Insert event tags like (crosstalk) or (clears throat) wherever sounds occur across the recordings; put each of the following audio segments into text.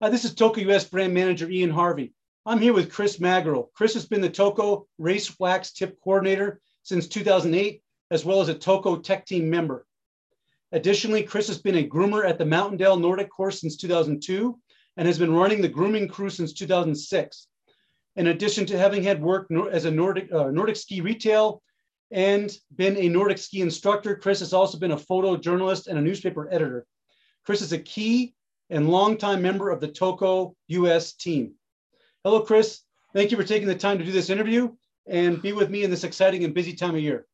Uh, this is Toko US brand manager Ian Harvey. I'm here with Chris Magro. Chris has been the Toko Race Wax Tip Coordinator since 2008, as well as a Toko Tech Team member. Additionally, Chris has been a groomer at the Mountain Dell Nordic course since 2002 and has been running the grooming crew since 2006. In addition to having had work as a Nordic, uh, Nordic ski retail and been a Nordic ski instructor, Chris has also been a photojournalist and a newspaper editor. Chris is a key and longtime member of the Toko US team. Hello, Chris. Thank you for taking the time to do this interview and be with me in this exciting and busy time of year.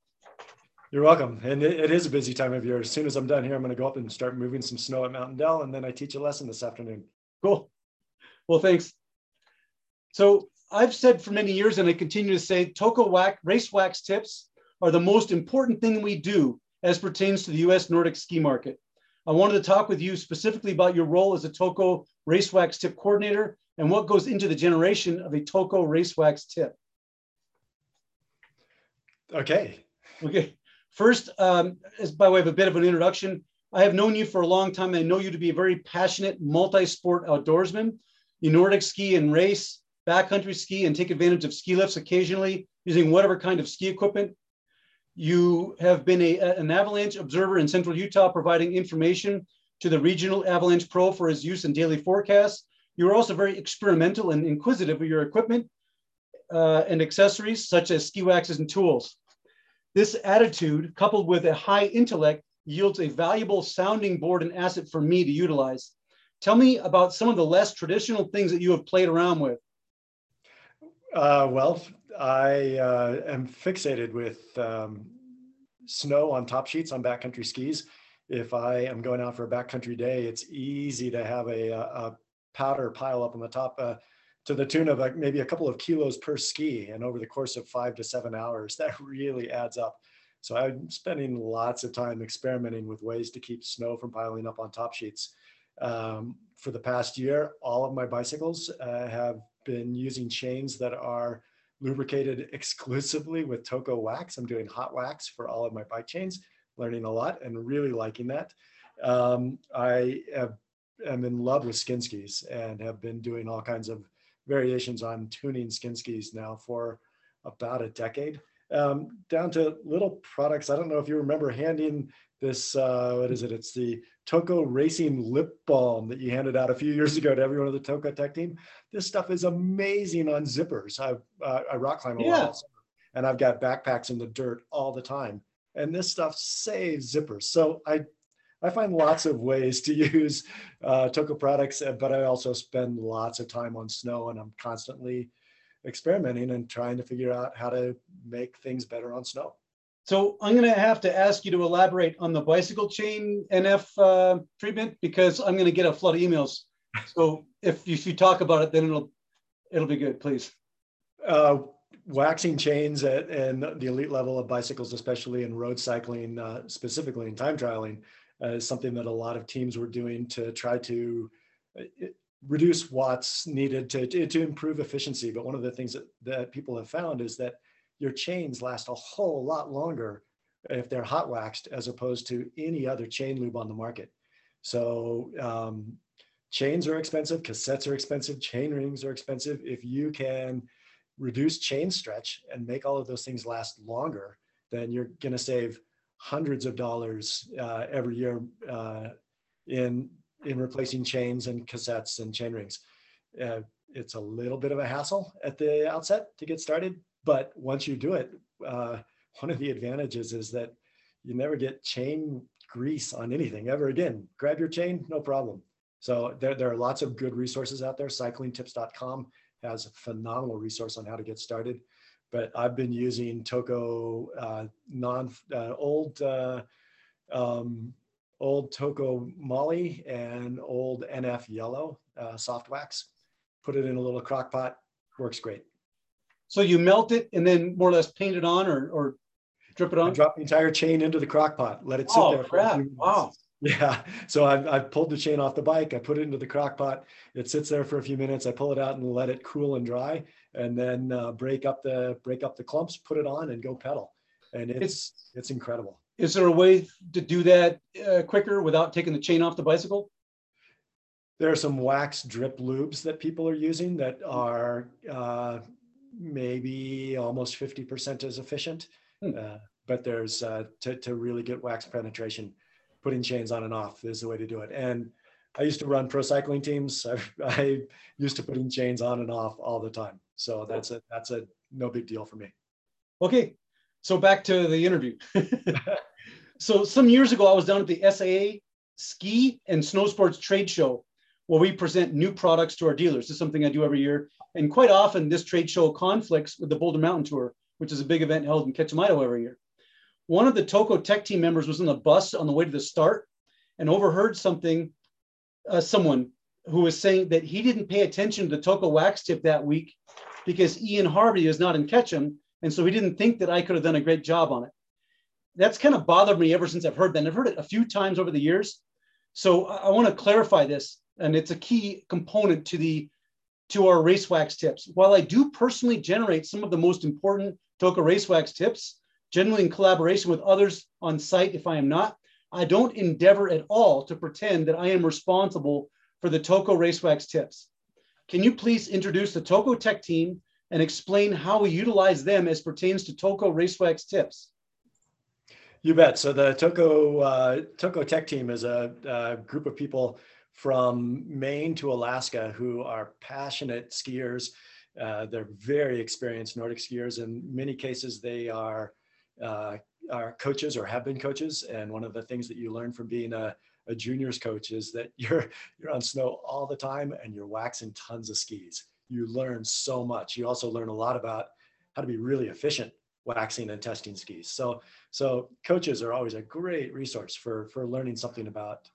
You're welcome. And it, it is a busy time of year. As soon as I'm done here, I'm going to go up and start moving some snow at Mountain Dell, and then I teach a lesson this afternoon. Cool. Well, thanks. So I've said for many years, and I continue to say, Toko wax, race wax tips are the most important thing we do as pertains to the U.S. Nordic ski market. I wanted to talk with you specifically about your role as a Toko race wax tip coordinator and what goes into the generation of a Toko race wax tip. Okay. Okay. First, um, as by way of a bit of an introduction, I have known you for a long time. I know you to be a very passionate multi-sport outdoorsman. You Nordic ski and race, backcountry ski, and take advantage of ski lifts occasionally using whatever kind of ski equipment. You have been a, an avalanche observer in central Utah, providing information to the regional avalanche pro for his use in daily forecasts. You are also very experimental and inquisitive with your equipment uh, and accessories, such as ski waxes and tools. This attitude, coupled with a high intellect, yields a valuable sounding board and asset for me to utilize. Tell me about some of the less traditional things that you have played around with. Uh, well, I uh, am fixated with um, snow on top sheets on backcountry skis. If I am going out for a backcountry day, it's easy to have a, a powder pile up on the top uh, to the tune of maybe a couple of kilos per ski. And over the course of five to seven hours, (laughs) that really adds up. So I'm spending lots of time experimenting with ways to keep snow from piling up on top sheets. Um, for the past year, all of my bicycles uh, have been using chains that are lubricated exclusively with Toko wax. I'm doing hot wax for all of my bike chains, learning a lot and really liking that. Um, I have, am in love with skin skis and have been doing all kinds of variations on tuning skin skis now for about a decade. Um, down to little products. I don't know if you remember handing this, uh, what is it? It's the Toko Racing Lip Balm that you handed out a few years ago to everyone of the Toko Tech team. This stuff is amazing on zippers. I, uh, I rock climb a yeah. lot, and I've got backpacks in the dirt all the time. And this stuff saves zippers. So I, I find lots of ways to (laughs) use uh, Toko products, uh, but I also spend lots of time on snow, and I'm constantly experimenting and trying to figure out how to make things better on snow. So I'm going to have to ask you to elaborate on the bicycle chain NF uh, treatment because I'm going to get a flood of emails. So if you, if you talk about it, then it'll it'll be good, please. Uh, waxing chains at and the elite level of bicycles, especially in road cycling, uh, specifically in time trialing, uh, is something that a lot of teams were doing to try to uh, reduce watts needed to, to, to improve efficiency. But one of the things that, that people have found is that your chains last a whole lot longer if they're hot waxed as opposed to any other chain lube on the market. So um, chains are expensive, cassettes are expensive, chain rings are expensive. If you can reduce chain stretch and make all of those things last longer, then you're going to save hundreds of dollars uh, every year uh, in in replacing chains and cassettes and chain rings. Uh, it's a little bit of a hassle at the outset to get started, but once you do it, uh, (laughs) one of the advantages is that you never get chain grease on anything ever again. Grab your chain, no problem. So there, there are lots of good resources out there. Cyclingtips.com has a phenomenal resource on how to get started. But I've been using Toko uh, non uh, old uh, um, old Toko Molly and old NF Yellow uh, soft wax. Put it in a little crock pot, works great. So you melt it and then more or less paint it on or, or drip it on? I drop the entire chain into the crock pot, let it sit there. oh, there. Crap. Wow. (laughs) Yeah. So I've, I've pulled the chain off the bike. I put it into the crock pot. It sits there for a few minutes. I pull it out and let it cool and dry and then uh, break up the, break up the clumps, put it on and go pedal. And it's, it's, it's incredible. Is there a way to do that uh, quicker without taking the chain off the bicycle? there are some wax drip lubes that people are using that are uh, maybe almost 50% as efficient. Hmm. Uh, but there's uh, to, to really get wax penetration, putting chains on and off is the way to do it. And I used to run pro cycling teams. (laughs) I, I used to putting chains on and off all the time. So that's a that's a no big deal for me. Okay, so back to the interview. (laughs) so some years ago, I was down at the SAA Ski and Snow Sports Trade Show, where we present new products to our dealers. This is something I do every year, and quite often this trade show conflicts with the Boulder Mountain Tour, which is a big event held in Ketchum, Idaho every year. One of the Toko Tech team members was on the bus on the way to the start and overheard something, uh, someone who was saying that he didn't pay attention to the Toko wax tip that week because Ian Harvey is not in Ketchum and so he didn't think that I could have done a great job on it. That's kind of bothered me ever since I've heard that. And I've heard it a few times over the years. So I, I want to clarify this, and it's a key component to the to our race wax tips. While I do personally generate some of the most important Toko race wax tips, generally in collaboration with others on site if I am not, I don't endeavor at all to pretend that I am responsible for the Toko race wax tips. Can you please introduce the Toko Tech team and explain how we utilize them as pertains to Toko Racewax tips. You bet. So the Toko uh, Toko Tech team is a, a, group of people from Maine to Alaska who are passionate skiers. Uh, they're very experienced Nordic skiers. In many cases, they are uh, are coaches or have been coaches. And one of the things that you learn from being a, a juniors coach is that (laughs) you're you're on snow all the time and you're waxing tons of skis you learn so much. You also learn a lot about how to be really efficient waxing and testing skis. So so coaches are always a great resource for for learning something about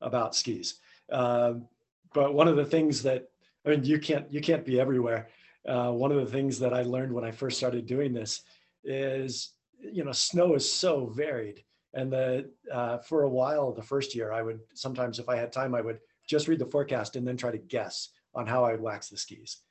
about skis. Um, but one of the things that I mean you can't you can't be everywhere. Uh, one of the things that I learned when I first started doing this is you know snow is so varied and the uh, for a while the first year I would sometimes if I had time I would just read the forecast and then try to guess on how I would wax the skis.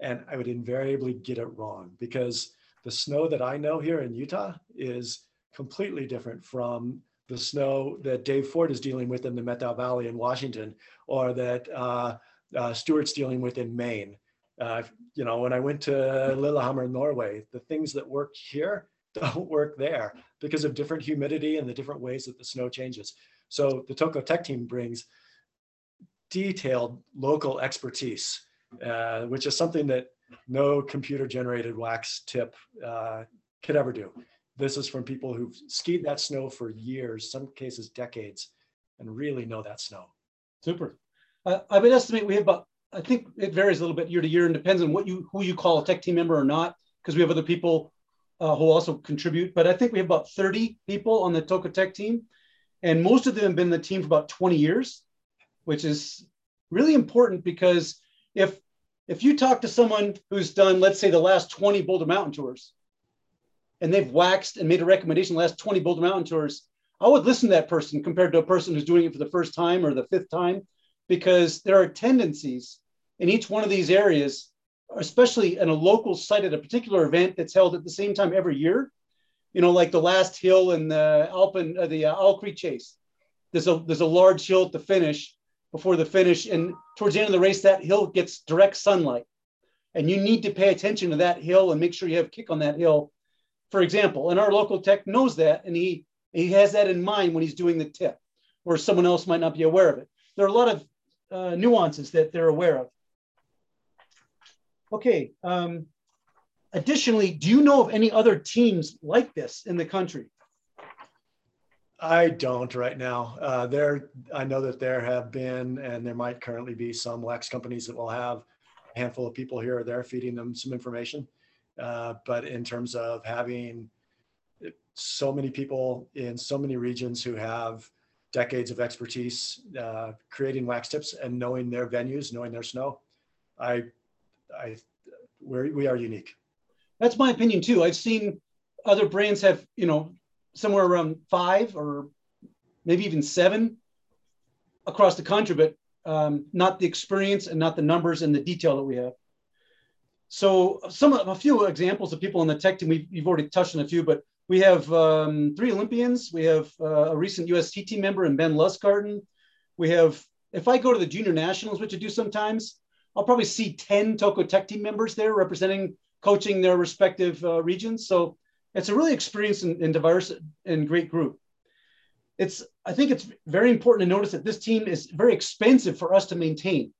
And I would invariably get it wrong because the snow that I know here in Utah is completely different from the snow that Dave Ford is dealing with in the Methow Valley in Washington or that uh, uh, Stuart's dealing with in Maine. Uh, you know, when I went to Lillehammer, Norway, the things that work here (laughs) don't work there because of different humidity and the different ways that the snow changes. So the Toko Tech team brings detailed local expertise, uh, which is something that no computer generated wax tip uh, could ever do. This is from people who've skied that snow for years, some cases decades, and really know that snow. Super. Uh, I would estimate we have about, I think it varies a little bit year to year and depends on what you who you call a tech team member or not, because we have other people uh, who also contribute. But I think we have about 30 people on the Toko Tech team, and most of them have been in the team for about 20 years which is really important because if if you talk to someone who's done, let's say, the last 20 Boulder Mountain tours, and they've waxed and made a recommendation last 20 Boulder Mountain tours, I would listen to that person compared to a person who's doing it for the first time or the fifth time, because there are tendencies in each one of these areas, especially in a local site at a particular event that's held at the same time every year. You know, like the last hill in the Alpen, uh, the uh, Owl Creek Chase. There's a there's a large hill at the finish, before the finish. And towards the end of the race, that hill gets direct sunlight. And you need to pay attention to that hill and make sure you have kick on that hill, for example. And our local tech knows that and he, he has that in mind when he's doing the tip, where someone else might not be aware of it. There are a lot of uh, nuances that they're aware of. Okay. Um, additionally, do you know of any other teams like this in the country? I don't right now. Uh, there, I know that there have been, and there might currently be some wax companies that will have a handful of people here or there feeding them some information. Uh, but in terms of having so many people in so many regions who have decades of expertise uh, creating wax tips and knowing their venues, knowing their snow, I, I, we're, we are unique. That's my opinion too. I've seen other brands have, you know, somewhere around five or maybe even seven across the country, but um, not the experience and not the numbers and the detail that we have. So some a few examples of people on the tech team, we've, you've already touched on a few, but we have um, three Olympians. We have uh, a recent team member in Ben Lustgarten. We have if I go to the junior nationals, which I do sometimes, I'll probably see 10 Toko Tech team members there representing, coaching their respective uh, regions. So it's a really experienced and, and diverse and great group. It's, I think it's very important to notice that this team is very expensive for us to maintain.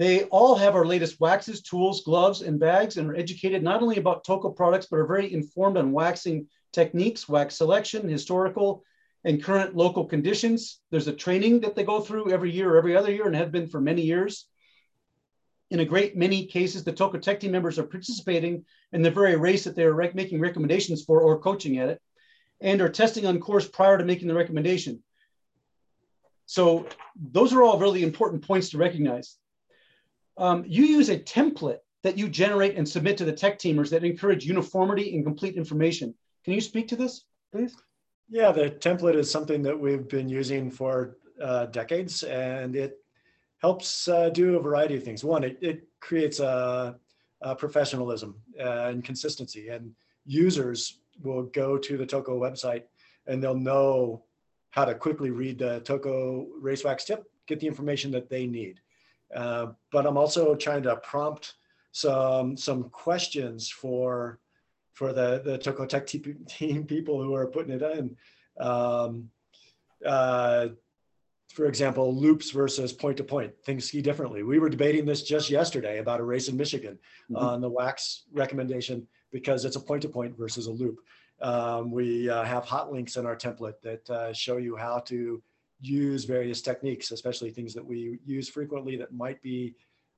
They all have our latest waxes, tools, gloves, and bags, and are educated not only about Toko products, but are very informed on waxing techniques, wax selection, historical, and current local conditions. There's a training that they go through every year or every other year and have been for many years. In a great many cases, the Toko Tech team members are participating in the very race that they're rec- making recommendations for or coaching at it and are testing on course prior to making the recommendation. So those are all really important points to recognize. Um, you use a template that you generate and submit to the tech teamers that encourage uniformity and complete information. Can you speak to this, please? Yeah, the template is something that we've been using for uh, decades, and it helps uh, do a variety of things. One, it, it creates a, a professionalism uh, and consistency, and users will go to the Toko website and they'll know how to quickly read the Toko race wax tip, get the information that they need. Uh, but I'm also trying to prompt some some questions for for the the Toko Tech (laughs) team people who are putting it in. Um, uh, for example, loops versus point to point, things ski differently. We were debating this just yesterday about a race in Michigan mm-hmm. on the wax recommendation because it's a point to point versus a loop. Um, we uh, have hot links in our template that uh, show you how to use various techniques, especially things that we use frequently that might be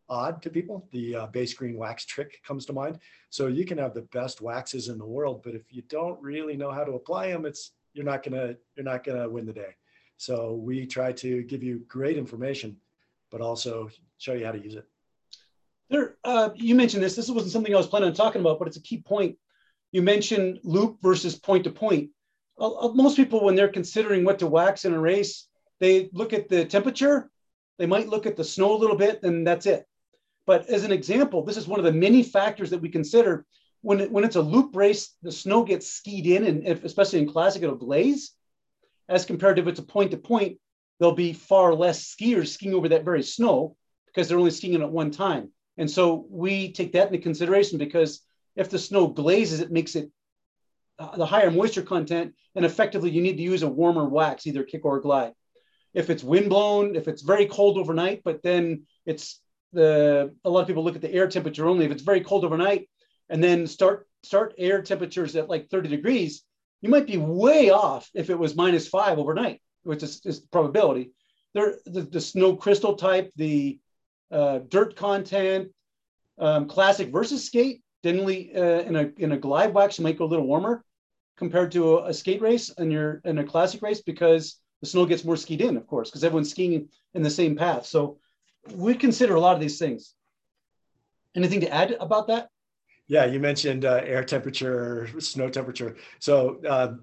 odd to people. The uh, base green wax trick comes to mind. So you can have the best waxes in the world, but if you don't really know how to apply them, it's you're not gonna you're not gonna win the day. So we try to give you great information, but also show you how to use it. There, uh, you mentioned this. This wasn't something I was planning on talking about, but it's a key point. You mentioned loop versus point to point. most people, when they're considering what to wax in a race, they look at the temperature, they might look at the snow a little bit, and that's it. But as an example, this is one of the many factors that we consider when it, when it's a loop race. The snow gets skied in, and if, especially in classic, it'll glaze. As compared to if it's a point to point, there'll be far less skiers skiing over that very snow because they're only skiing it at one time. And so we take that into consideration because if the snow glazes, it makes it uh, the higher moisture content, and effectively you need to use a warmer wax, either kick or glide if it's windblown, if it's very cold overnight, but then it's the a lot of people look at the air temperature only. If it's very cold overnight and then start start air temperatures at like 30 degrees, you might be way off if it was minus five overnight, which is, is the probability. There, the, the snow crystal type, the uh, dirt content, um, classic versus skate. Generally, uh, in a in a glide wax, you might go a little warmer compared to a, a skate race and your in a classic race because the snow gets more skied in, of course, because everyone's skiing in the same path. So we consider a lot of these things. Anything to add about that? Yeah, you mentioned uh, air temperature, snow temperature. So uh,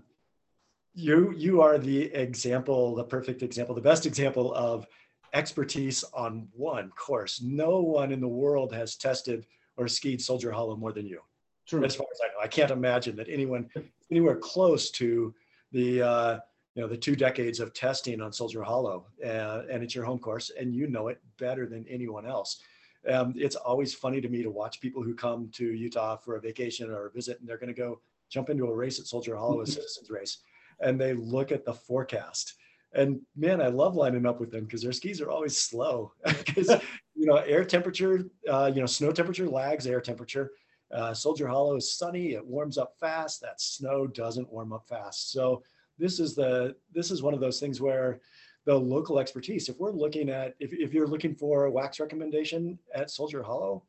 you you are the example, the perfect example, the best example of expertise on one course. No one in the world has tested or skied Soldier Hollow more than you. True. As far as I know, I can't imagine that anyone anywhere close to the uh, you know the two decades of testing on Soldier Hollow, uh, and it's your home course, and you know it better than anyone else. Um, it's always funny to me to watch people who come to Utah for a vacation or a visit, and they're going to go jump into a race at Soldier Hollow, a citizens race, and they look at the forecast. And man, I love lining up with them because their skis are always slow. (laughs) Because you know, air temperature, uh, you know, snow temperature lags air temperature. Uh, Soldier Hollow is sunny; it warms up fast. That snow doesn't warm up fast. So this is the this is one of those things where the local expertise if we're looking at if, if you're looking for a wax recommendation at soldier hollow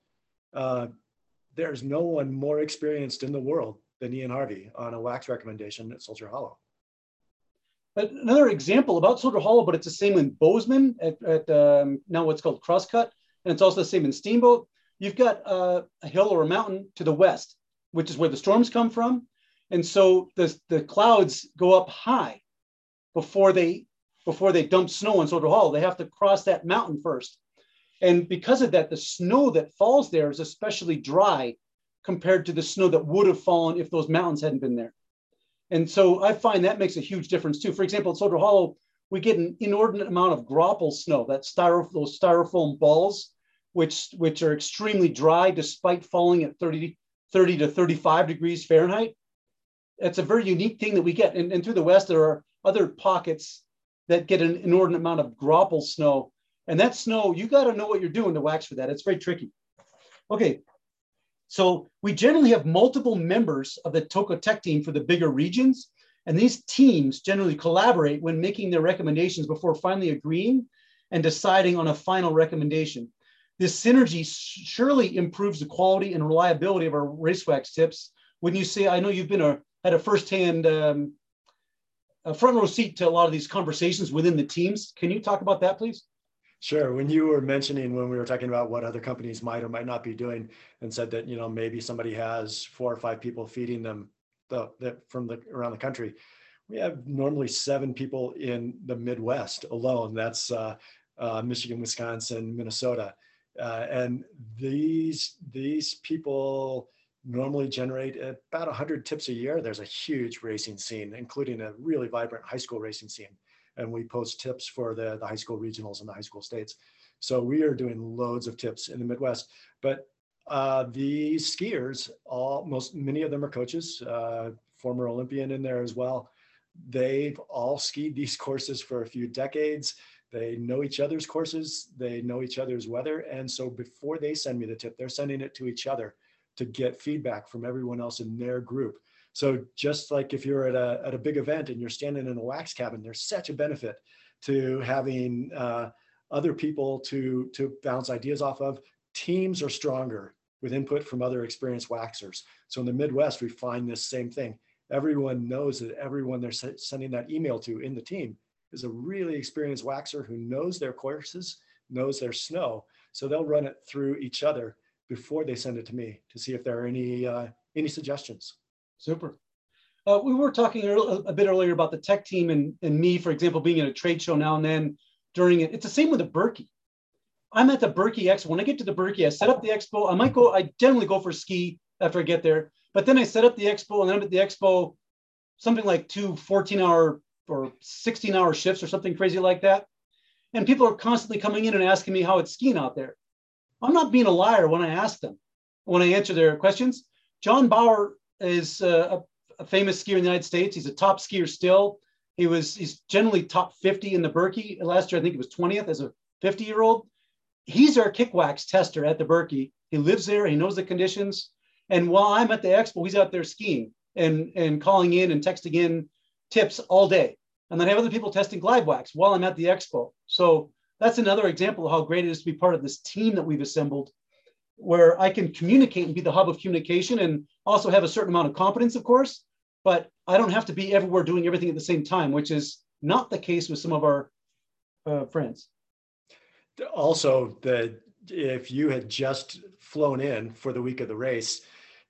uh, there's no one more experienced in the world than ian harvey on a wax recommendation at soldier hollow. Another example about soldier hollow but it's the same in bozeman at, at um, now what's called crosscut and it's also the same in steamboat. You've got uh, a hill or a mountain to the west which is where the storms come from and so the, the clouds go up high before they before they dump snow on Soldier Hollow. They have to cross that mountain first. And because of that, the snow that falls there is especially dry compared to the snow that would have fallen if those mountains hadn't been there. And so I find that makes a huge difference too. For example, at Soldier Hollow, we get an inordinate amount of graupel snow, that styro, those styrofoam balls, which, which are extremely dry despite falling at 30, 30 to 35 degrees Fahrenheit. It's a very unique thing that we get. And, and through the West, there are other pockets that get an inordinate amount of graupel snow. And that snow, you got to know what you're doing to wax for that. It's very tricky. Okay, so we generally have multiple members of the Toko Tech team for the bigger regions. And these teams generally collaborate when making their recommendations before finally agreeing and deciding on a final recommendation. This synergy surely improves the quality and reliability of our race wax tips. When you say, I know you've been a, had a firsthand um, a front row seat to a lot of these conversations within the teams. Can you talk about that, please? Sure. When you were mentioning when we were talking about what other companies might or might not be doing, and said that you know maybe somebody has four or five people feeding them the, the from the around the country, we have normally seven people in the Midwest alone. That's uh, uh, Michigan, Wisconsin, Minnesota, uh, and these these people normally generate about 100 tips a year. There's a huge racing scene, including a really vibrant high school racing scene and we post tips for the, the high school regionals and the high school states. So we are doing loads of tips in the Midwest. But uh, the skiers, all most many of them are coaches, uh, former Olympian in there as well. They've all skied these (laughs) courses for a few decades. They know each other's courses, they know each other's weather. And so before they send me the tip, they're sending it to each other to get feedback from everyone else in their group. So just like if you're at a, at a big event and you're standing in a wax cabin, there's such a benefit to having uh, other people to, to bounce ideas off of. Teams are stronger with input from other experienced waxers. So in the Midwest, we find this same thing. Everyone knows that everyone they're sending that email to in the team is a really experienced waxer who knows their courses, knows their snow. So they'll run it through each other before they send it to me to see if there are any uh, any suggestions. Super. Uh, we were talking a bit earlier about the tech team and, and me, for example, being at a trade show now and then during it. It's the same with the Birkie. I'm at the Birkie Expo. When I get to the Birkie, I set up the expo. I might go, I generally go for ski after I get there, but then I set up the expo and then I'm at the expo, something like two 14 hour or 16 hour shifts or something crazy like that. And people are constantly coming in and asking me how it's skiing out there. I'm not being a liar when I ask them, when I answer their questions. John Bauer is uh, a, a, famous skier in the United States. He's a top skier still. He was he's generally top 50 in the Birkie. Last year, I think he was 20th as a 50 year old. He's our kick wax tester at the Birkie. He lives there. He knows the conditions. And while I'm at the expo, he's out there skiing and and calling in and texting in tips all day. And then I have other people testing glide wax while I'm at the expo. So that's another example of how great it is to be part of this team that we've assembled where I can communicate and be the hub of communication and also have a certain amount of competence, of course, but I don't have to be everywhere doing everything at the same time, which is not the case with some of our uh, friends. Also, the if you had just flown in for the week of the race,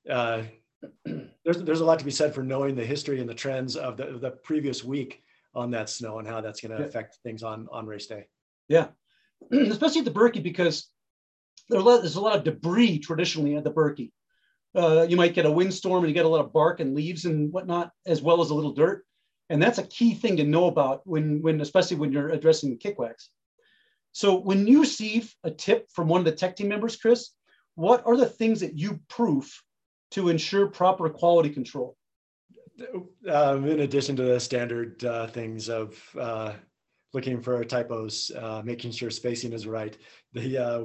uh, (clears throat) there's there's a lot to be said for knowing the history and the trends of the, the previous week on that snow and how that's going to yeah. affect things on on race day. Yeah, (clears throat) especially at the Birkie because there's a lot of debris traditionally at the Birkie. Uh, you might get a windstorm and you get a lot of bark and leaves and whatnot, as well as a little dirt. And that's a key thing to know about when, when especially when you're addressing kick wax. So when you receive a tip from one of the tech team members, Chris, what are the things that you proof to ensure proper quality control? Um, in addition to the standard uh, things of uh, looking for typos, uh, making sure spacing is right, the uh,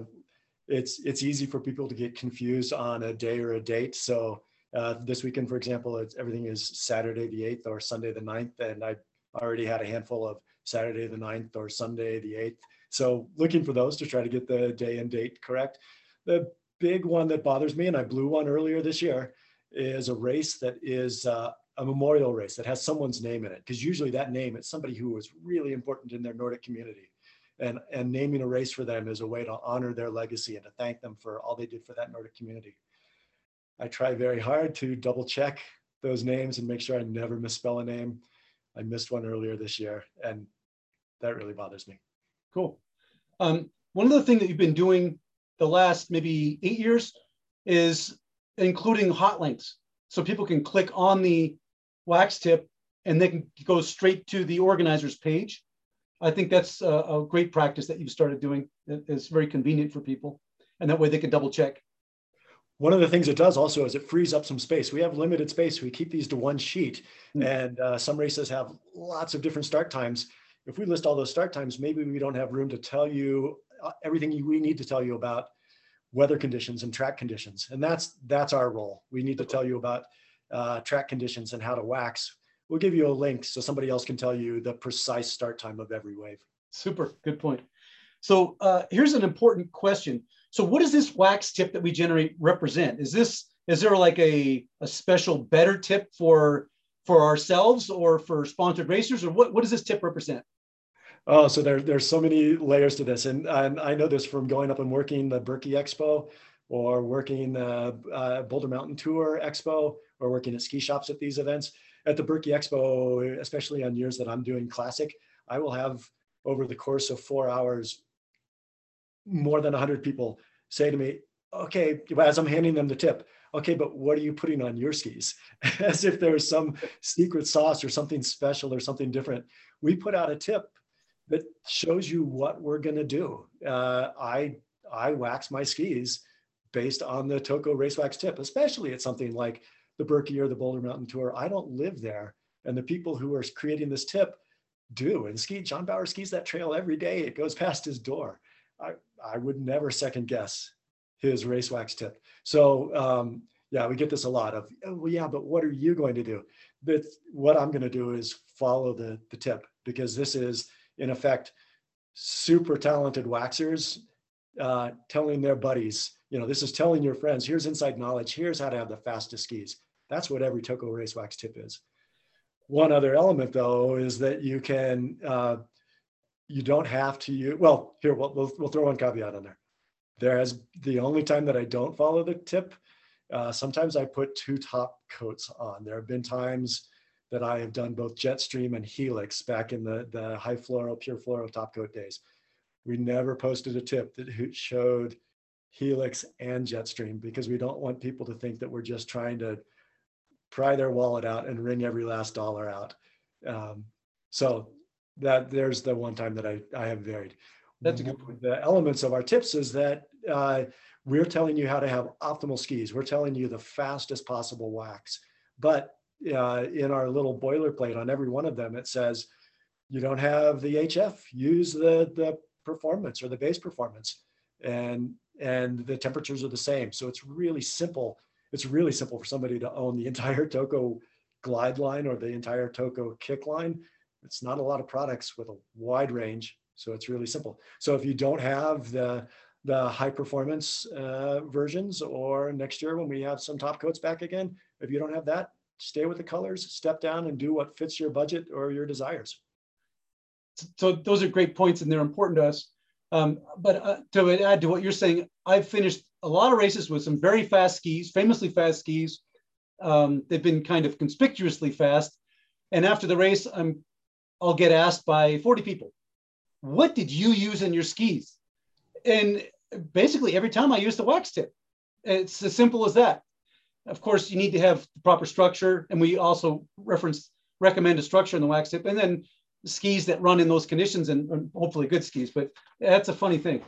it's it's easy for people to get confused on a day or a date. So uh, this weekend, for example, everything is Saturday the 8th or Sunday the 9th. And I already had a handful of Saturday the 9th or Sunday the 8th. So looking for those to try to get the day and date correct. The big one that bothers me, and I blew one earlier this year, is a race that is uh, a memorial race that has someone's name in it. Because usually that name is somebody who was really important in their Nordic community and and naming a race for them is a way to honor their legacy and to thank them for all they did for that Nordic community. I try very hard to double check those names and make sure I never misspell a name. I missed one earlier this year, and that really bothers me. Cool. Um, one of the things that you've been doing the last maybe eight years is including hot links, so people can click on the wax tip and they can go straight to the organizer's page I think that's a, a great practice that you've started doing. It's very convenient for people, and that way they can double check. One of the things it does also is it frees up some space. We have limited space. We keep these to one sheet, mm. and uh, some races have lots of different start times. If we list all those start times, maybe we don't have room to tell you uh, everything we need to tell you about weather conditions and track conditions, and that's that's our role. We need to tell you about uh, track conditions and how to wax. We'll give you a link so somebody else can tell you the precise start time of every wave. Super, good point. So uh, here's an important question. So what does this wax tip that we generate represent? Is this is there like a, a special better tip for for ourselves or for sponsored racers or what, what does this tip represent? Oh, so there, there's so many layers to this. And, and I know this from going up and working the Birkie Expo or working the uh, Boulder Mountain Tour Expo or working at ski shops at these events. At the Birkie Expo, especially on years that I'm doing classic, I will have over the course of four hours more than 100 people say to me, okay, as I'm handing them the tip, okay, but what are you putting on your skis? (laughs) As if there's some secret sauce or something special or something different. We put out a tip that shows you what we're going to do. Uh, I I wax my skis based on the Toko Race Wax tip, especially at something like the Birkie or the Boulder Mountain Tour. I don't live there, and the people who are creating this tip do. And ski John Bauer skis that trail every day. It goes past his door. I, I would never second guess his race wax tip. So um, yeah, we get this a lot of, oh, well, yeah, but what are you going to do? But what I'm going to do is follow the, the tip because this is in effect super talented waxers uh, telling their buddies, you know, this is telling your friends, here's inside knowledge, here's how to have the fastest skis. That's what every Toko race wax tip is. One other element though is that you can uh, you don't have to use, well, here, we'll, we'll, we'll throw one caveat on there. There has the only time that I don't follow the tip, uh, sometimes I put two top coats on. There have been times that I have done both Jetstream and Helix back in the, the high fluoro, pure fluoro top coat days. We never posted a tip that showed Helix and Jetstream because we don't want people to think that we're just trying to pry their wallet out and wring every last dollar out. Um, so that there's the one time that I, I have varied. That's a good point. The elements of our tips is that uh, we're telling you how to have optimal skis. We're telling you the fastest possible wax. But uh, in our little boilerplate on every one of them, it says you don't have the HF, use the, the performance or the base performance. And, and the temperatures are the same. So it's really simple. It's really simple for somebody to own the (laughs) entire Toko glide line or the entire Toko kick line it's not a lot of products with a wide range. So it's really simple. So if you don't have the, the high performance uh, versions or next year when we have some top coats back again, if you don't have that, stay with the colors, step down and do what fits your budget or your desires. So those are great points and they're important to us. Um, but uh, to add to what you're saying, I've finished a lot of races with some very fast skis, famously fast skis. Um, they've been kind of conspicuously fast. And after the race, I'm I'll get asked by 40 people, what did you use in your skis? And basically every time I use the wax tip. It's as simple as that. Of course, you need to have the proper structure, and we also reference recommend a structure in the wax tip, and then skis that run in those conditions, and, and hopefully good skis. But that's a funny thing.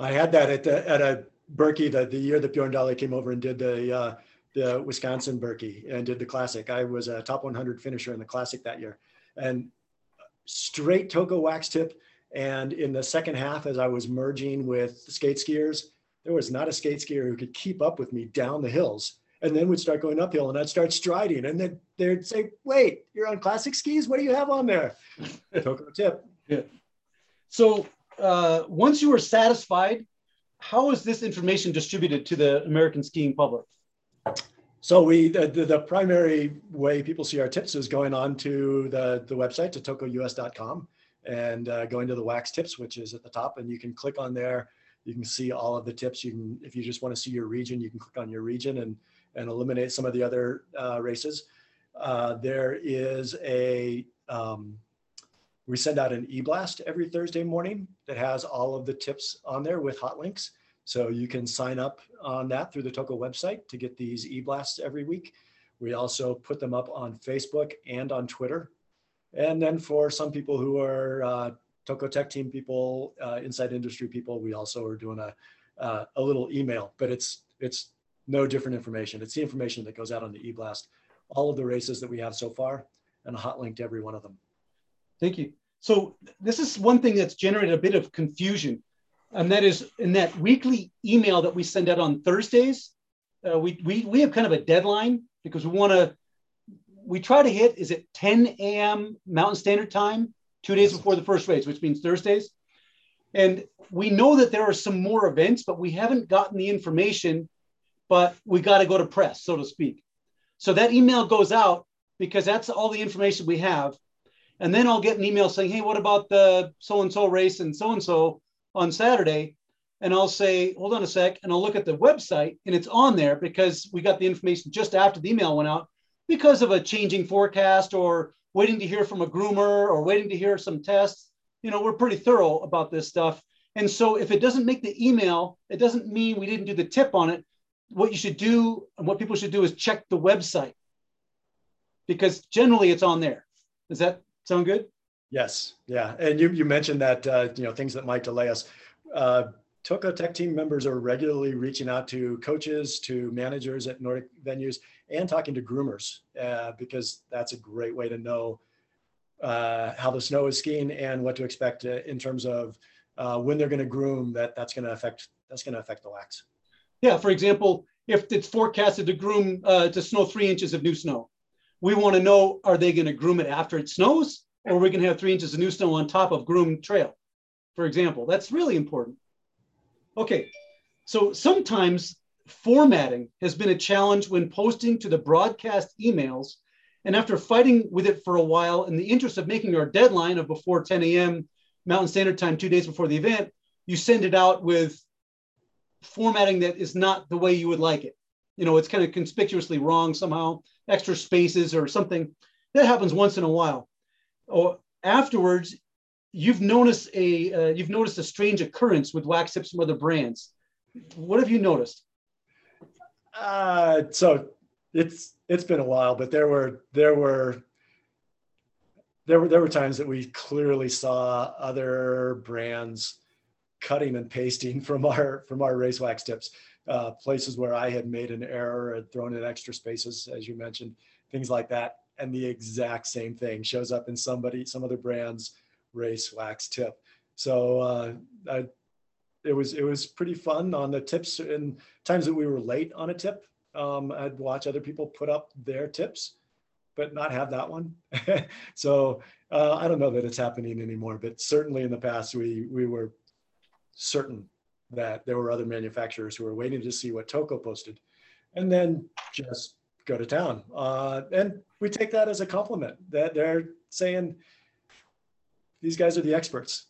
I had that at the, at a Birkie the, the year that Bjorn Daehlie came over and did the uh, the Wisconsin Birkie and did the classic. I was a top 100 finisher in the classic that year, and straight Toko wax tip. And in the second half, as I was merging with skate skiers, there was not a skate skier who could keep up with me down the hills. And then would start going uphill and I'd start striding. And then they'd say, wait, you're on classic skis? What do you have on there? (laughs) Toko tip. Yeah. So uh, once you were satisfied, how is this information distributed to the American skiing public? So we the, the, primary way people see our tips is going on to the, the website to tokous.com and uh, going to the wax tips, which is at the top, and you can click on there. You can see all of the tips. You can, if you just want to see your region, you can click on your region and and eliminate some of the other uh, races. Uh, there is a um, we send out an e-blast every Thursday morning that has all of the tips on there with hot links. So you can sign up on that through the Toko website to get these e-blasts every week. We also put them up on Facebook and on Twitter. And then for some people who are uh, Toko Tech team people, uh, inside industry people. We also are doing a uh, a little email, but it's it's no different information. It's the information that goes out on the eBlast, all of the races that we have so far, and a hot link to every one of them. Thank you. So this is one thing that's generated a bit of confusion, and that is in that weekly email that we send out on Thursdays. Uh, we, we we have kind of a deadline because we want to. We try to hit is it 10 a.m. Mountain Standard Time, two days before the first race, which means Thursdays. And we know that there are some more events, but we haven't gotten the information. But we got to go to press, so to speak. So that email goes out because that's all the information we have. And then I'll get an email saying, hey, what about the so and so race and so and so on Saturday? And I'll say, hold on a sec. And I'll look at the website and it's on there because we got the information just after the email went out because of a changing forecast or waiting to hear from a groomer or waiting to hear some tests. You know, we're pretty thorough about this stuff. And so if it doesn't make the email, it doesn't mean we didn't do the tip on it. What you should do and what people should do is check the website because generally it's on there. Does that sound good? Yes. Yeah. And you, you mentioned that, uh, you know, things that might delay us. Uh, Toko Tech team members are regularly reaching out to coaches, to managers at Nordic venues, and talking to groomers uh, because that's a great way to know uh, how the snow is skiing and what to expect uh, in terms of uh, when they're going to groom. That that's going to affect that's going to affect the wax. Yeah. For example, if it's forecasted to groom uh, to snow three inches of new snow, we want to know are they going to groom it after it snows, or are we going to have three inches of new snow on top of groomed trail? For example, that's really important. Okay, so sometimes formatting has been a challenge when posting to the broadcast emails. And after fighting with it for a while, in the interest of making our deadline of before 10 a.m. Mountain Standard Time, two days before the event, you send it out with formatting that is not the way you would like it. You know, it's kind of conspicuously wrong somehow, extra spaces or something. That happens once in a while. Or afterwards, you've noticed a uh, you've noticed a strange occurrence with wax tips from other brands. What have you noticed? Uh, so it's it's been a while, but there were there were there were there were times that we clearly saw other brands cutting and pasting (laughs) from our from our race wax tips. Uh, places where I had made an error and thrown in extra spaces, as you mentioned, things like that, and the exact same thing shows up in somebody some other brands race wax tip. So uh, I, it was it was pretty fun on the tips and times that we were late on a tip. Um, I'd watch other people put up their tips, but not have that one. (laughs) so uh, I don't know that it's happening anymore, but certainly in the past we we were certain that there were other manufacturers who were waiting to see what Toko posted, and then just go to town. Uh, and we take that as a compliment that they're saying these guys are the experts.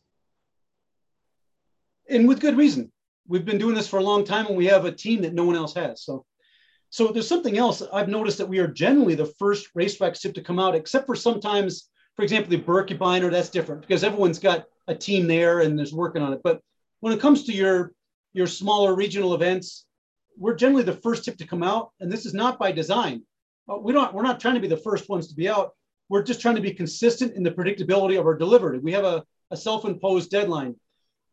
And with good reason. We've been doing this for a long time and we have a team that no one else has. So so there's something else I've noticed that we are generally the first race wax tip to come out, except for sometimes, for example, the Birkebeiner, that's different because everyone's got a team there and is working on it. But when it comes to your your smaller regional events, we're generally the first tip to come out, and this is not by design. Uh, we don't. We're not trying to be the first ones to be out we're just trying to be consistent in the predictability of our delivery. We have a, a self-imposed deadline.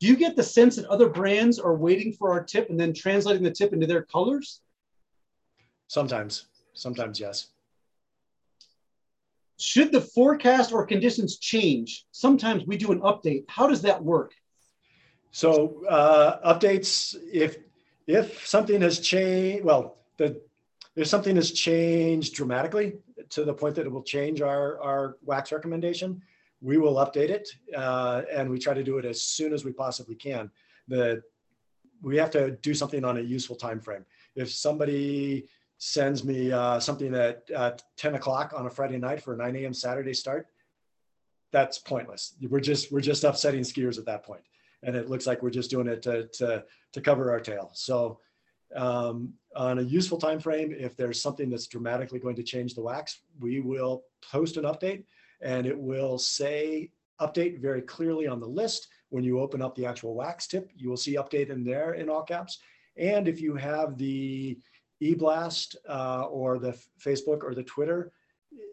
Do you get the sense that other brands are waiting for our tip and then translating the tip into their colors? Sometimes, sometimes yes. Should the forecast or conditions change? Sometimes we do an update. How does that work? So uh, updates, if if something has changed, well, the if something has changed dramatically, to the point that it will change our, our wax recommendation, we will update it. Uh, and we try to do it as soon as we possibly can. The, we have to do something on a useful time frame. If somebody sends me uh, something at, at 10 o'clock on a Friday night for a 9 a.m. Saturday start, that's pointless. We're just we're just upsetting skiers at that point, and it looks like we're just doing it to to, to cover our tail. So um, on a useful time frame, if there's something that's dramatically going to change the wax, we will post an update and it will say update very clearly on the list. When you open up the actual wax tip, you will see update in there in all caps. And if you have the eBlast uh, or the Facebook or the Twitter,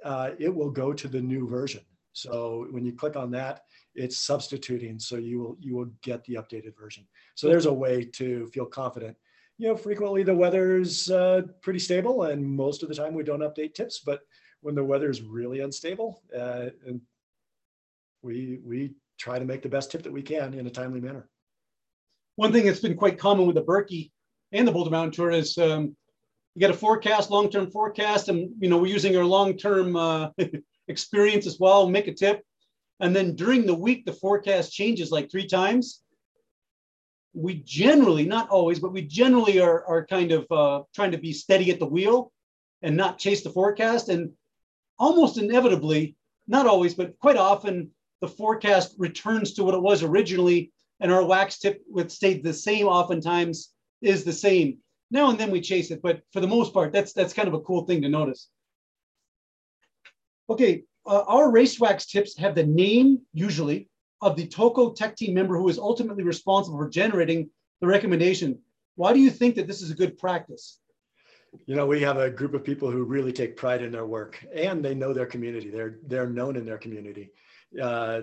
uh, it will go to the new version. So when you click on that, it's substituting, so you will you will get the updated version. So there's a way to feel confident. You know, frequently the weather's uh, pretty stable, and most of the time we don't update tips. But when the weather is really unstable, uh, and we we try to make the best tip that we can in a timely manner. One thing that's been quite common with the Birkie and the Boulder Mountain Tour is um, you get a forecast, long-term forecast, and you know we're using our long-term uh, (laughs) experience as well. Make a tip, and then during the week the forecast changes like three times. We generally, not always, but we generally are are kind of uh, trying to be steady at the wheel and not chase the forecast. And almost inevitably, not always, but quite often, the forecast returns to what it was originally, and our wax tip would stay the same. Oftentimes, is the same. Now and then we chase it, but for the most part, that's that's kind of a cool thing to notice. Okay, uh, our race wax tips have the name usually of the Toko Tech team member who is ultimately responsible for generating the recommendation. Why do you think that this is a good practice? You know, we have a group of people who really take pride in their work and they know their community. They're they're known in their community. Uh,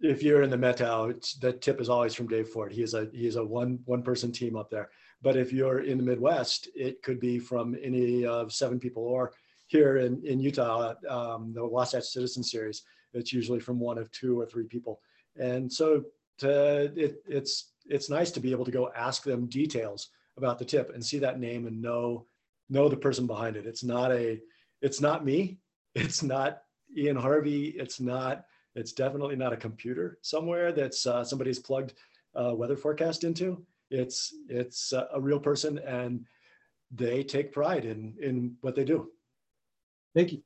if you're in the Methow, the tip is always from Dave Ford. He is a he is a one one person team up there. But if you're in the Midwest, it could be from any of seven people, or here in in Utah, um, the Wasatch Citizen Series, it's usually from one of two or three people. And so to, it, it's it's nice to be able to go ask them details about the tip and see that name and know know the person behind it. It's not a, it's not me. It's not Ian Harvey. It's not, it's definitely not a computer somewhere that's uh, somebody's plugged a weather forecast into. It's, it's a real person and they take pride in, in what they do. Thank you.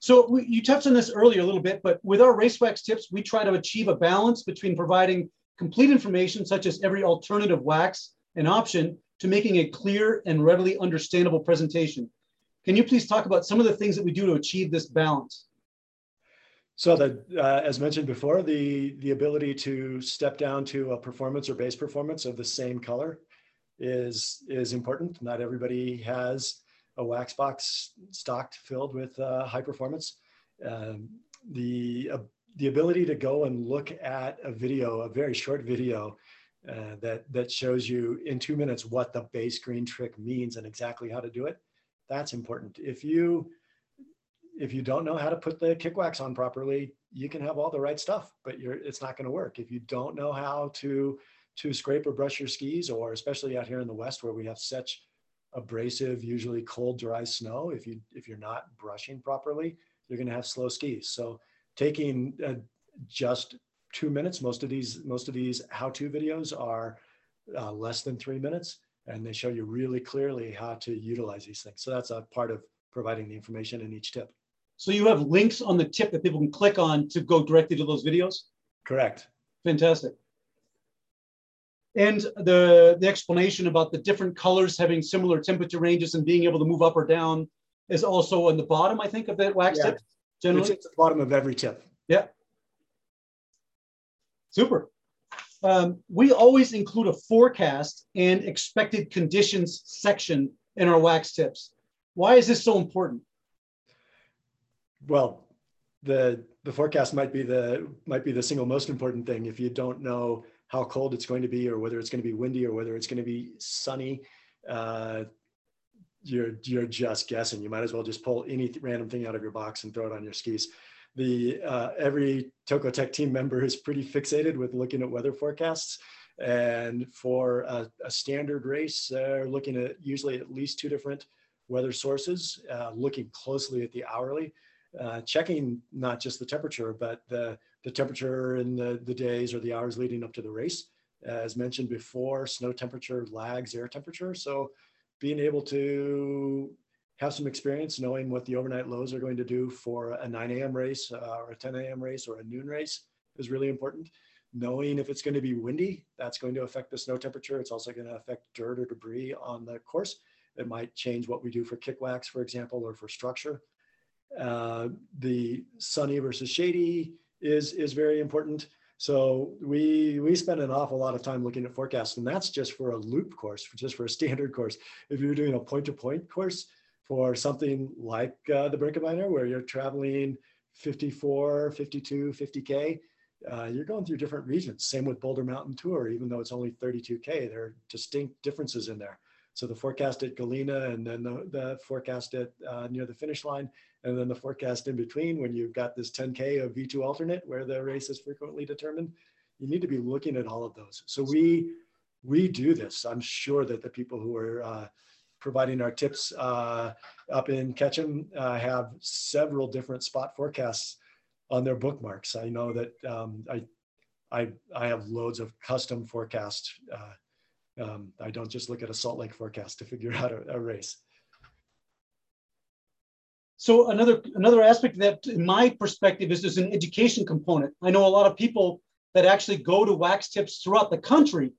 So we, you touched on this earlier a little bit, but with our racewax tips, we try to achieve a balance between providing complete information, such as every alternative wax and option, to making a clear and readily understandable presentation. Can you please talk about some of the things that we do to achieve this balance? So that, uh, as mentioned before, the, the ability to step down to a performance or base performance of the same color is, is important. Not everybody has a wax box stocked filled with uh, high performance. Um, the, uh, the ability to go and look at a video, a very short video uh, that that shows you in two minutes what the base green trick means and exactly how to do it. That's important. If you if you don't know how to put the kick wax on properly, you can have all the right stuff, but you're it's not going to work. If you don't know how to to scrape or brush your skis, or especially out here in the west where we have such abrasive, usually cold, dry snow, if you if you're not brushing properly, you're going to have slow skis. So taking uh, just two minutes. Most of these, most of these how-to videos are uh, less than three minutes, and they show you really clearly how to utilize these things. So that's a part of providing the information in each tip. So you have links on the tip that people can click on to go directly to those videos? Correct. Fantastic. And the, the explanation about the different colors having similar temperature ranges and being able to move up or down is also on the bottom, I think, of that wax yeah. tip. Generally, it's at the bottom of every tip. Yeah. Super. Um, we always include a forecast and expected conditions section in our wax tips. Why is this so important? Well, the the forecast might be the might be the single most important thing. If you don't know how cold it's going to be, or whether it's going to be windy, or whether it's going to be sunny, uh, you're you're just guessing. You might as well just pull any random thing out of your box and throw it on your skis the uh, every team member is pretty fixated with looking at weather forecasts. And for a, a standard race, they're looking at usually at least two different weather sources, uh, looking closely at the hourly, uh, checking not just the temperature, but the, the temperature in the, the days or the hours leading up to the race. As mentioned before, snow temperature lags air temperature. So being able to have some experience knowing what the overnight lows are going to do for a 9 a.m. race uh, or a 10 a.m. race or a noon race is really important. Knowing if it's going to be windy, that's going to affect the snow temperature. It's also going to affect dirt or debris on the course. It might change what we do for kick wax, for example, or for structure. Uh, the sunny versus shady is, is very important. So we we spend an awful lot of time looking at forecasts, and that's just for a loop course, just for a (laughs) standard course. If you're doing a point-to-point -point course, for something like uh, the Birkebeiner, where you're traveling 54, 52, 50K, uh, you're going through different regions. Same with Boulder Mountain Tour, even though it's only 32K, there are distinct differences in there. So the forecast at Galena and then the, the forecast at uh, near the finish line, and then the forecast in between when you've got this 10K of V2 alternate where the race is frequently determined, you need to be looking at all of those. So we, we do this. I'm sure that the people who are uh, providing our tips uh, up in Ketchum uh, have several different spot forecasts on their bookmarks. I know that um, I, I, I have loads of custom forecasts uh, um, I don't just look at a Salt Lake forecast to figure (laughs) out a, a race. So another another aspect that, in my perspective, is there's an education component. I know a lot of people that actually go to wax tips throughout the country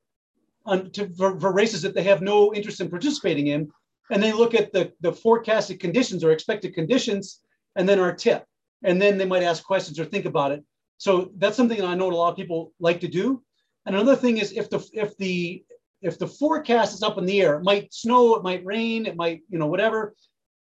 on, to, for, for, races that they have no interest in participating in, and they look at the the forecasted conditions or expected conditions, and then our tip, and then they might ask questions or think about it. So that's something that I know a lot of people like to do. And another thing is if the if the if the forecast is up in the air, it might snow, it might rain, it might, you know, whatever.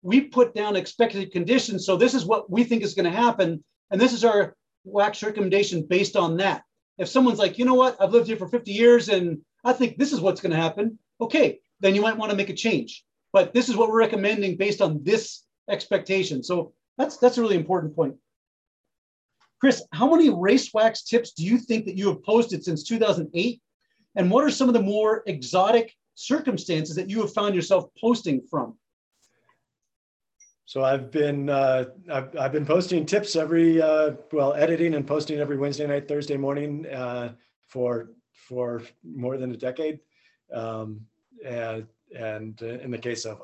We put down expected conditions. So this is what we think is going to happen. And this is our wax recommendation based on that. If someone's like, you know what, I've lived here for 50 years and I think this is what's going to happen, okay, then you might want to make a change. But this is what we're recommending based on this expectation. So that's that's a really important point. Chris, how many race wax tips do you think that you have posted since 2008? And what are some of the more exotic circumstances that you have found yourself posting from? So I've been uh, I've, I've been posting tips every uh, well editing and posting every Wednesday night Thursday morning uh, for for more than a decade, um, and and in the case of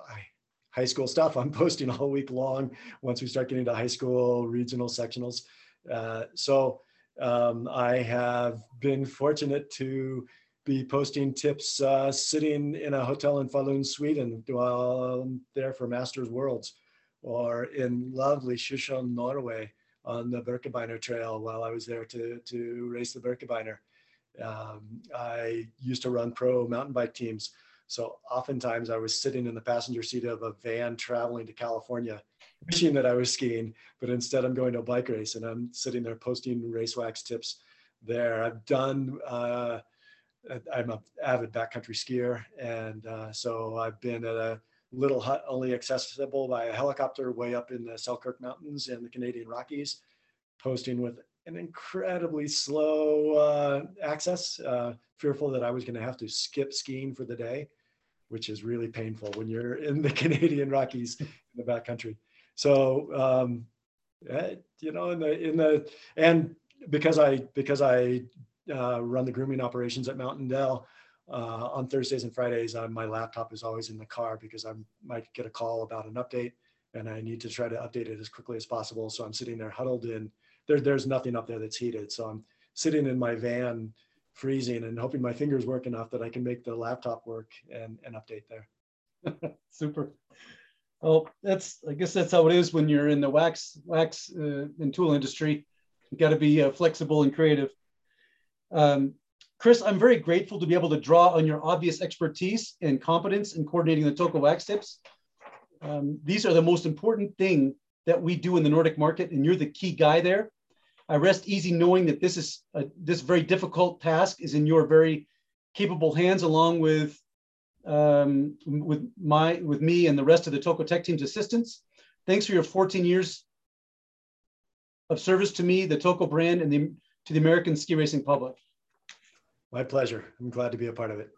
high school stuff, I'm (laughs) posting all week long. Once we start getting to high school regional sectionals, uh, so um, I have been fortunate to be posting tips uh, sitting in a hotel in Falun, Sweden, while I'm there for Masters Worlds, or in lovely Sjusjøen, Norway, on the Birkebeiner Trail while I was there to, to race the Birkebeiner. Um, I used to run pro mountain bike teams. So oftentimes I was sitting in the passenger seat of a van traveling to California, wishing that I was skiing, but instead I'm going to a bike race and I'm sitting there posting race wax tips there. I've done uh, I'm an avid backcountry skier, and uh, so I've been at a little hut only accessible by a helicopter way up in the Selkirk Mountains and the Canadian Rockies, posting with an incredibly slow uh, access, uh, fearful that I was going to have to skip skiing for the day, which is really painful when you're in the (laughs) Canadian Rockies in the backcountry. So, um, eh, you know, in the in the and because I because I uh, run the grooming operations at Mountain Dell. Uh, on Thursdays and Fridays, uh, my laptop is always in the car because I might get a call about an update and I need to try to update it as quickly as possible. So I'm sitting there huddled in. There, there's nothing up there that's heated. So I'm sitting in my van freezing and hoping my fingers work enough that I can make the laptop work and, and update there. (laughs) Super. Well, that's I guess that's how it is when you're in the wax wax uh, and tool industry. You got to be uh, flexible and creative. Um, Chris, I'm very grateful to be able to draw on your obvious expertise and competence in coordinating the Toko wax tips. Um, these are the most important thing that we do in the Nordic market, and you're the key guy there. I rest easy knowing that this is a, this very difficult task is in your very capable hands, along with um, with my with me and the rest of the Toko Tech team's assistants. Thanks for your 14 years of service to me, the Toko brand, and the to the American ski racing public. My pleasure. I'm glad to be a part of it.